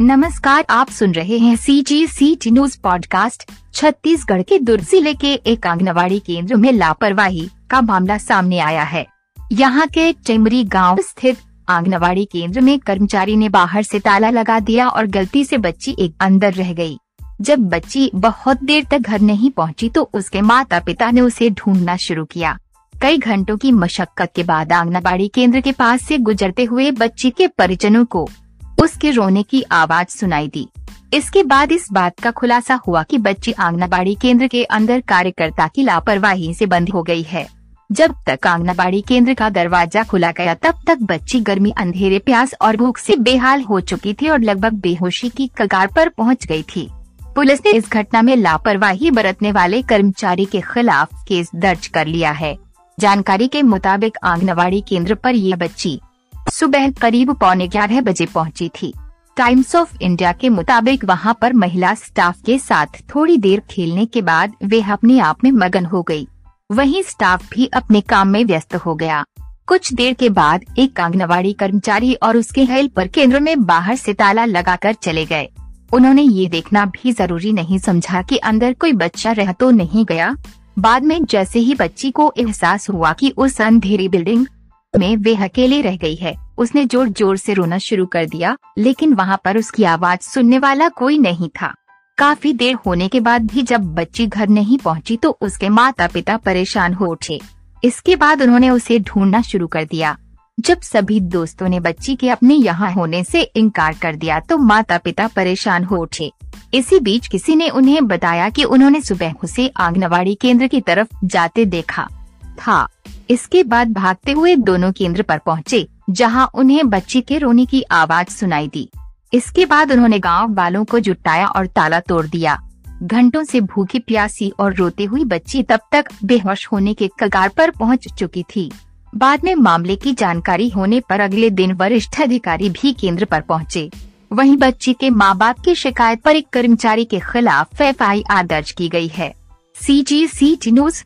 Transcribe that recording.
नमस्कार, आप सुन रहे हैं C G C T news podcast Chhattisgarh के दुर्ग ज़िले के एक आंगनबाड़ी केंद्र में लापरवाही का मामला सामने आया है यहाँ के टेमरी गाँव स्थित आंगनबाड़ी केंद्र में कर्मचारी ने बाहर से ताला लगा दिया और गलती से बच्ची एक अंदर रह गई। जब बच्ची बहुत देर तक घर नहीं पहुँची तो उसके माता पिता ने उसे ढूंढना शुरू किया कई घंटों की मशक्कत के बाद आंगनबाड़ी केंद्र के पास से गुजरते हुए बच्ची के परिजनों को उसके रोने की आवाज़ सुनाई दी। इसके बाद इस बात का खुलासा हुआ कि बच्ची आंगनबाड़ी केंद्र के अंदर कार्यकर्ता की लापरवाही से बंद हो गई है। जब तक आंगनबाड़ी केंद्र का दरवाज़ा खुला गया, तब तक बच्ची गर्मी, अंधेरे, प्यास और भूख से बेहाल हो चुकी थी और लगभग बेहोशी की कगार पर पहुँच गई थी। पुलिस ने इस घटना में लापरवाही बरतने वाले कर्मचारी के खिलाफ केस दर्ज कर लिया है। जानकारी के मुताबिक आंगनबाड़ी केंद्र पर यह बच्ची सुबह करीब पौने ग्यारह बजे पहुँची थी। टाइम्स ऑफ़ इंडिया के मुताबिक वहाँ पर महिला स्टाफ के साथ थोड़ी देर खेलने के बाद वे अपने आप में मगन हो गई। वहीं स्टाफ भी अपने काम में व्यस्त हो गया। कुछ देर के बाद एक आंगनबाड़ी कर्मचारी और उसके हेल्पर केंद्र में बाहर से ताला लगाकर चले गए। उन्होंने ये देखना भी ज़रूरी नहीं समझा कि अंदर कोई बच्चा रह तो नहीं गया। बाद में जैसे ही बच्ची को एहसास हुआ कि उस अंधेरी बिल्डिंग में वे अकेले रह गई है। उसने ज़ोर ज़ोर से रोना शुरू कर दिया, लेकिन वहाँ पर उसकी आवाज़ सुनने वाला कोई नहीं था। काफ़ी देर होने के बाद भी जब बच्ची घर नहीं पहुँची तो उसके माता पिता परेशान हो उठे। इसके बाद उन्होंने उसे ढूंढना शुरू कर दिया। जब सभी दोस्तों ने बच्ची के अपने यहाँ होने से इनकार कर दिया तो माता पिता परेशान हो उठे। इसी बीच किसी ने उन्हें बताया कि उन्होंने सुबह उसे आंगनबाड़ी केंद्र की तरफ़ जाते देखा। था। इसके बाद भागते हुए दोनों केंद्र पर पहुँचे, जहाँ उन्हें बच्ची के रोने की आवाज़ सुनाई दी। इसके बाद उन्होंने गाँव वालों को जुटाया और ताला तोड़ दिया। घंटों से भूखी प्यासी और रोते हुई बच्ची तब तक बेहोश होने के कगार पर पहुँच चुकी थी। बाद में मामले की जानकारी होने पर अगले दिन वरिष्ठ अधिकारी भी केंद्र पर पहुँचे। वहीं बच्ची के माँ बाप की शिकायत पर एक कर्मचारी के खिलाफ एफ़ दर्ज की गई है। सी जी सी टी न्यूज़